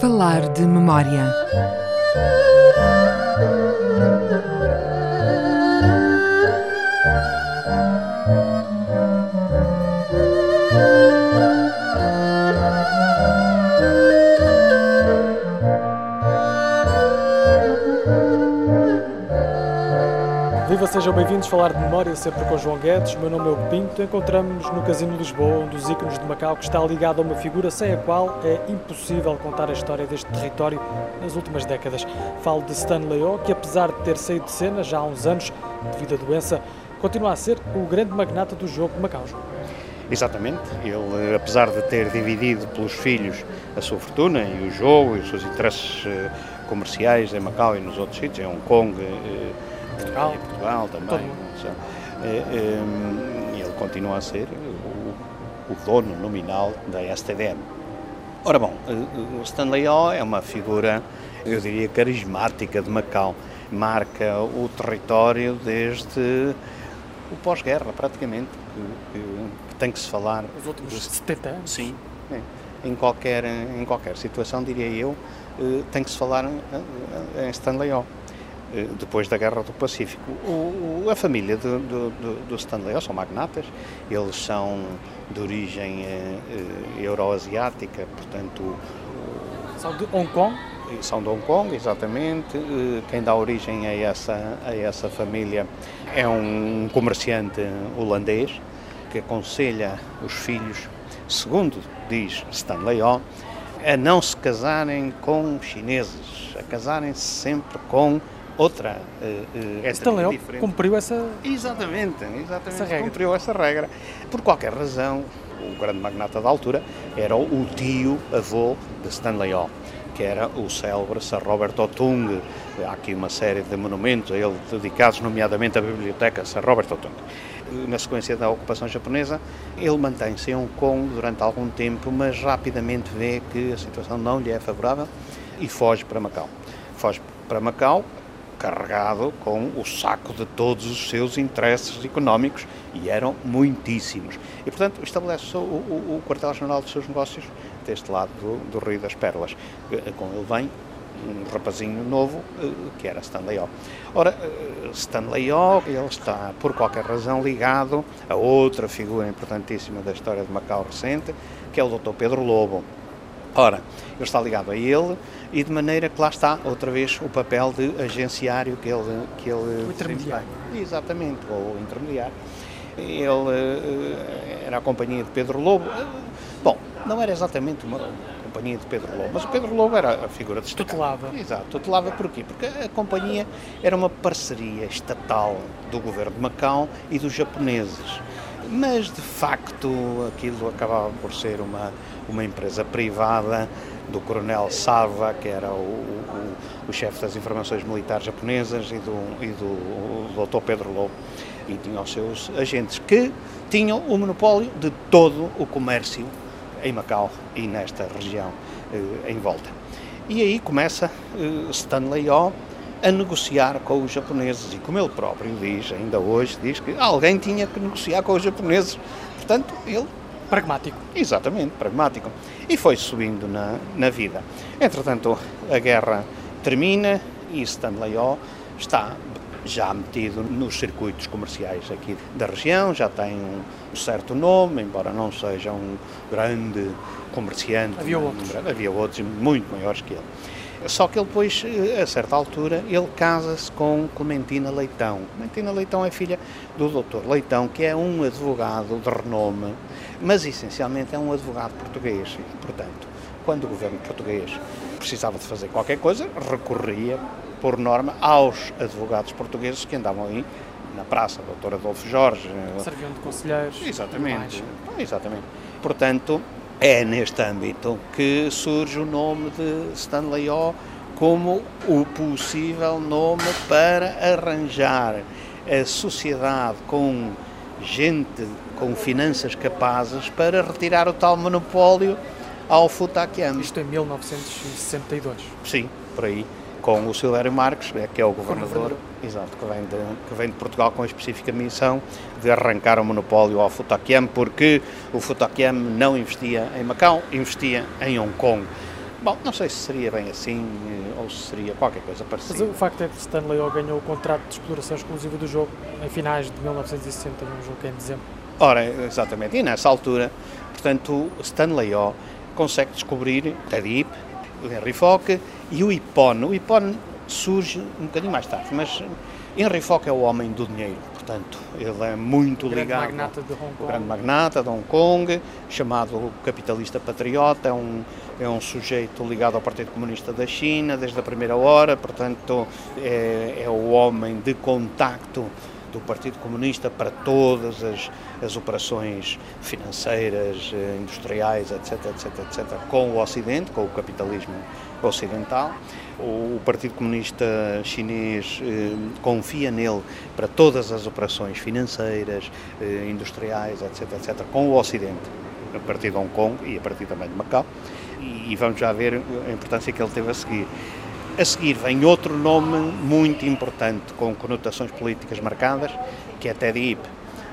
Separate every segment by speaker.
Speaker 1: Falar de memória.
Speaker 2: Sejam bem-vindos a falar de memória sempre com João Guedes. Meu nome é Hugo Pinto. Encontramos-nos no Casino de Lisboa, um dos ícones de Macau que está ligado a uma figura sem a qual é impossível contar a história deste território nas últimas décadas. Falo de Stanley O, que apesar de ter saído de cena já há uns anos devido à doença, continua a ser o grande magnata do jogo de Macau.
Speaker 3: Exatamente. Ele, apesar de ter dividido pelos filhos a sua fortuna e o jogo e os seus interesses eh, comerciais em Macau e nos outros sítios, em Hong Kong, eh,
Speaker 2: Portugal.
Speaker 3: em Portugal também, eh, eh, ele continua a ser o, o dono nominal da STDM. Ora bom, eh, o Stanley O é uma figura, eu diria, carismática de Macau. Marca o território desde o pós-guerra, praticamente, que, que- que tem que se falar
Speaker 2: Os últimos 70 anos.
Speaker 3: Sim, é. em, qualquer, em qualquer situação, diria eu, eh, tem que se falar em, em Stanley O. eh, Depois da Guerra do Pacífico. O- o- a família do, do, do- Stanley são magnatas, eles são de origem eh, eh, euroasiática, portanto,
Speaker 2: São de Hong Kong.
Speaker 3: são de Hong Kong, exatamente. Eh, Quem dá origem a essa, a essa família é um comerciante holandês que aconselha os filhos, segundo diz Stanley O, a não se casarem com chineses, a casarem-se sempre com outra uh, uh,
Speaker 2: Stanley O cumpriu essa.
Speaker 3: Exatamente, exatamente.
Speaker 2: Essa regra.
Speaker 3: Cumpriu essa regra. Por qualquer razão, o grande magnata da altura era o tio avô de Stanley O, que era o célebre Sir Robert Otung. Há aqui uma série de monumentos a ele dedicados, nomeadamente à biblioteca Sir Robert Otung. Na sequência da ocupação japonesa, ele mantém-se em Hong Kong durante algum tempo, mas rapidamente vê que a situação não lhe é favorável e foge para Macau. Foge para Macau, carregado com o saco de todos os seus interesses económicos e eram muitíssimos. E, portanto, estabelece o, o, o quartel-general dos seus negócios deste lado do, do Rio das Pérolas. Eh, Com ele vem um rapazinho novo eh, que era Stanley O. Ora, eh, Stanley O, ele está, por qualquer razão, ligado a outra figura importantíssima da história de Macau recente, que é o Dr. Pedro Lobo. Ora, ele está ligado a ele e de maneira que lá está, outra vez, o papel de agenciário que ele... Que ele
Speaker 2: O intermediário.
Speaker 3: Exatamente, ou intermediário. Ele eh, era a companhia de Pedro Lobo. Eh, Bom, não era exatamente uma companhia de Pedro Lobo, mas o Pedro Lobo era a figura destacada.
Speaker 2: Tutelava.
Speaker 3: Exato, tutelava porquê? Porque a companhia era uma parceria estatal do governo de Macau e dos japoneses. Mas, de facto, aquilo acabava por ser uma, uma empresa privada do coronel Sava, que era o, o, o chefe das informações militares japonesas, e do, e do Dr. Pedro Lobo. E tinha os seus agentes, que tinham o monopólio de todo o comércio em Macau e nesta região eh, em volta. E aí começa eh, Stanley O a negociar com os japoneses e como ele próprio diz, ainda hoje, diz que alguém tinha que negociar com os japoneses. Portanto, ele
Speaker 2: Pragmático.
Speaker 3: Exatamente, pragmático. E foi subindo na, na vida. Entretanto, a guerra termina e Stanley O está já metido nos circuitos comerciais aqui da região, já tem um, um certo nome, embora não seja um grande comerciante.
Speaker 2: Havia outros.
Speaker 3: Havia outros muito maiores que ele. Só que ele depois, eh, a certa altura, ele casa-se com Clementina Leitão. Clementina Leitão é filha do Dr. Leitão, que é um advogado de renome, mas essencialmente é um advogado português. E, portanto, quando o governo português precisava de fazer qualquer coisa, recorria, por norma, aos advogados portugueses que andavam aí na praça, Dr. Adolfo Jorge.
Speaker 2: Serviam de conselheiros.
Speaker 3: Exatamente. Exatamente. Portanto, é neste âmbito que surge o nome de Stanley O como o possível nome para arranjar a sociedade com gente com finanças capazes para retirar o tal monopólio ao Futakiam.
Speaker 2: Isto em 1962.
Speaker 3: Sim, por aí com o Silvério Marques, é, que é o governador, exato, que vem, de, que vem de Portugal com a específica missão de arrancar o monopólio ao Futakiam, porque o Futakiam não investia em Macau, investia em Hong Kong. Bom, não sei se seria bem assim eh, ou se seria qualquer coisa parecida.
Speaker 2: Mas o facto é que Stanley O ganhou o contrato de exploração exclusiva do jogo em finais de 1960, num jogo que é em dezembro.
Speaker 3: Ora, exatamente, e nessa altura, portanto, Stanley O consegue descobrir Teddy o Henry Fock e o IPON. O IPON surge um bocadinho mais tarde, mas Henry Fock é o homem do dinheiro, portanto, ele é muito
Speaker 2: o
Speaker 3: ligado.
Speaker 2: Magnata de Hong Kong.
Speaker 3: O grande magnata de Hong Kong, chamado capitalista patriota, é um, é um sujeito ligado ao Partido Comunista da China desde a primeira hora, portanto, é, é o homem de contacto do Partido Comunista para todas as, as operações financeiras, eh, industriais, etc, etc, etc, com o Ocidente, com o capitalismo ocidental. O Partido Comunista Chinês eh, confia nele para todas as operações financeiras, eh, industriais, etc, etc, com o Ocidente, a partir de Hong Kong e a partir também de Macau. E, e vamos já ver a importância que ele teve a seguir. A seguir vem outro nome muito importante, com conotações políticas marcadas, que é Ted Ip,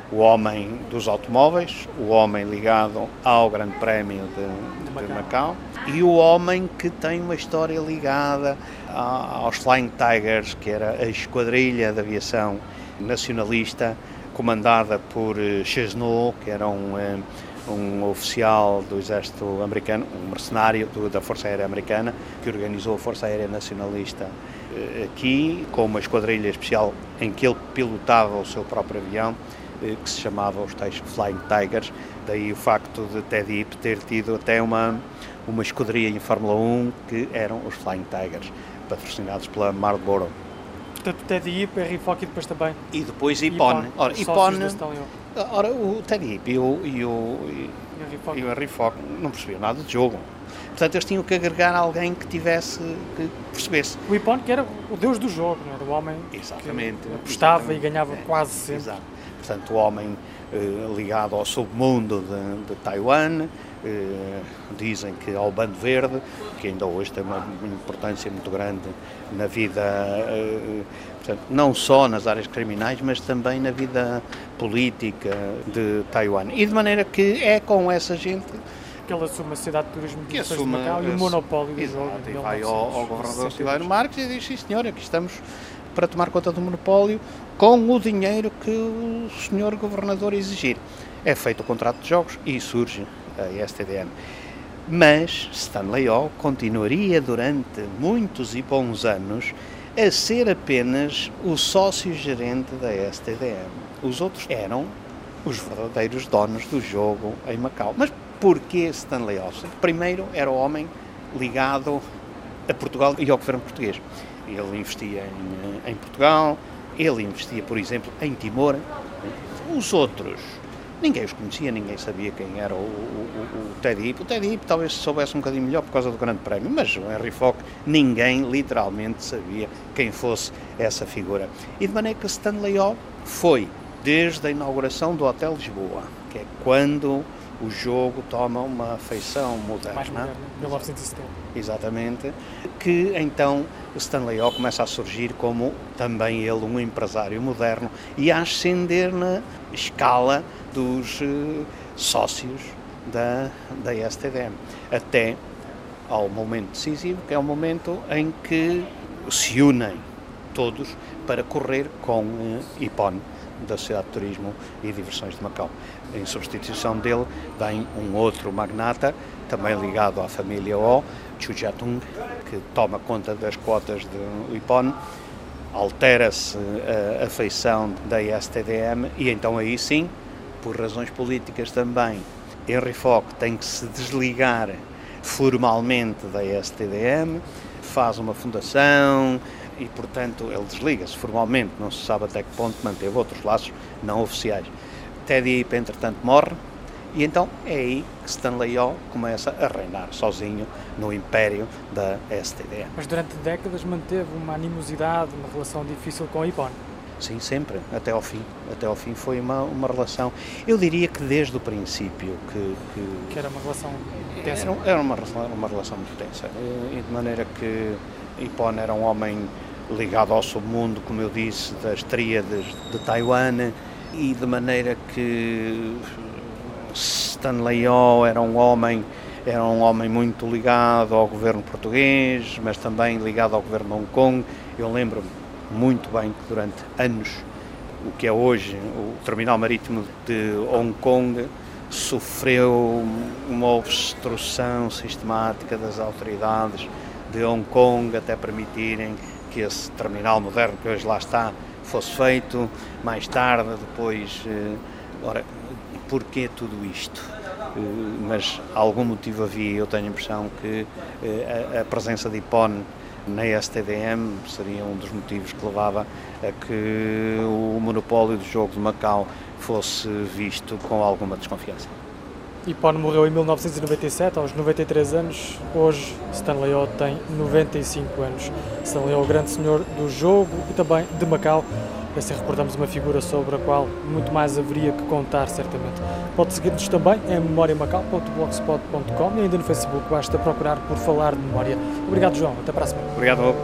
Speaker 3: o homem dos automóveis, o homem ligado ao Grande Prémio de, de Macau. E o homem que tem uma história ligada aos Flying Tigers, que era a esquadrilha de aviação nacionalista comandada por eh, Chesneau, que era um eh, um oficial do exército americano, um mercenário do, da Força Aérea Americana, que organizou a Força Aérea Nacionalista eh, aqui, com uma esquadrilha especial em que ele pilotava o seu próprio avião, eh, que se chamava os tais Flying Tigers, daí o facto de Teddy Ip ter tido até uma, uma esquadrilha em Fórmula 1 que eram os Flying Tigers, patrocinados pela Marlboro.
Speaker 2: Portanto, Teddy Ip, Harry Fock e depois também.
Speaker 3: E depois Ipon. Ora, Ipon. Ora, o Teddy Ip e o, e o, e, e o Harry Fock não percebiam nada de jogo. Portanto, eles tinham que agregar alguém que tivesse, que percebesse.
Speaker 2: O Ipon, que era o deus do jogo, não era? O homem
Speaker 3: exatamente,
Speaker 2: que apostava
Speaker 3: exatamente.
Speaker 2: e ganhava é, quase sempre.
Speaker 3: Exato. Portanto, o homem eh, ligado ao submundo de, de Taiwan, dizem que ao Bando Verde, que ainda hoje tem uma, importância muito grande na vida, eh, portanto, não só nas áreas criminais, mas também na vida política de Taiwan. E de maneira que é com essa gente
Speaker 2: que ele assume a cidade de turismo de, de Macau e o monopólio do jogo.
Speaker 3: E vai ao, ao governador Silvério Marques e diz, sim senhor, aqui estamos para tomar conta do monopólio com o dinheiro que o senhor governador exigir. É feito o contrato de jogos e surge a STDM. Mas Stanley O continuaria durante muitos e bons anos a ser apenas o sócio-gerente da STDM. Os outros eram os verdadeiros donos do jogo em Macau. Mas porquê Stanley O? Primeiro, era o homem ligado a Portugal e ao governo português. Ele investia em, em Portugal, ele investia, por exemplo, em Timor. Os outros Ninguém os conhecia, ninguém sabia quem era o, o, o, Teddy Ip. O Teddy Ip talvez soubesse um bocadinho melhor por causa do Grande Prémio, mas o Henry Fock, ninguém literalmente sabia quem fosse essa figura. E de maneira que Stanley O foi desde a inauguração do Hotel Lisboa, que é quando o jogo toma uma feição moderna.
Speaker 2: Mais moderna, 1970.
Speaker 3: Exatamente. Que então Stanley O começa a surgir como também ele um empresário moderno e a ascender na escala dos uh, sócios da, da STDM, até ao momento decisivo, que é o momento em que se unem todos para correr com uh, IPON, da Sociedade de Turismo e Diversões de Macau. Em substituição dele vem um outro magnata, também ligado à família O, Chu Jatung, que toma conta das cotas do IPON, altera-se a, a feição da STDM e então aí sim por razões políticas também, Henry Fock tem que se desligar formalmente da STDM, faz uma fundação e, portanto, ele desliga-se formalmente, não se sabe até que ponto manteve outros laços não oficiais. Teddy Ip, entretanto, morre e então é aí que Stanley O começa a reinar sozinho no império da STDM.
Speaker 2: Mas durante décadas manteve uma animosidade, uma relação difícil com a IPON.
Speaker 3: Sim, sempre, até ao fim. Até ao fim foi uma, uma relação, eu diria que desde o princípio que...
Speaker 2: Que, que era uma relação tensa?
Speaker 3: Era, era uma, uma relação muito tensa, e de maneira que Ipon era um homem ligado ao submundo, como eu disse, das tríades de Taiwan, e de maneira que Stanley O era um homem era um homem muito ligado ao governo português, mas também ligado ao governo de Hong Kong. Eu lembro-me muito bem que durante anos o que é hoje o terminal marítimo de Hong Kong sofreu uma obstrução sistemática das autoridades de Hong Kong até permitirem que esse terminal moderno que hoje lá está fosse feito. Mais tarde, depois, eh, ora, porquê tudo isto? Eh, mas algum motivo havia, eu tenho a impressão que eh, a presença de IPON na STDM seria um dos motivos que levava a que o monopólio do jogo de Macau fosse visto com alguma desconfiança.
Speaker 2: Ipon morreu em 1997, aos 93 anos. Hoje, Stanley O tem 95 anos. Stanley O, o grande senhor do jogo e também de Macau. Assim recordamos uma figura sobre a qual muito mais haveria que contar, certamente. Pode seguir-nos também em memoriamacau.blogspot.com e ainda no Facebook basta procurar por Falar de Memória. Obrigado, João. Até para a semana.
Speaker 3: Obrigado, Rob.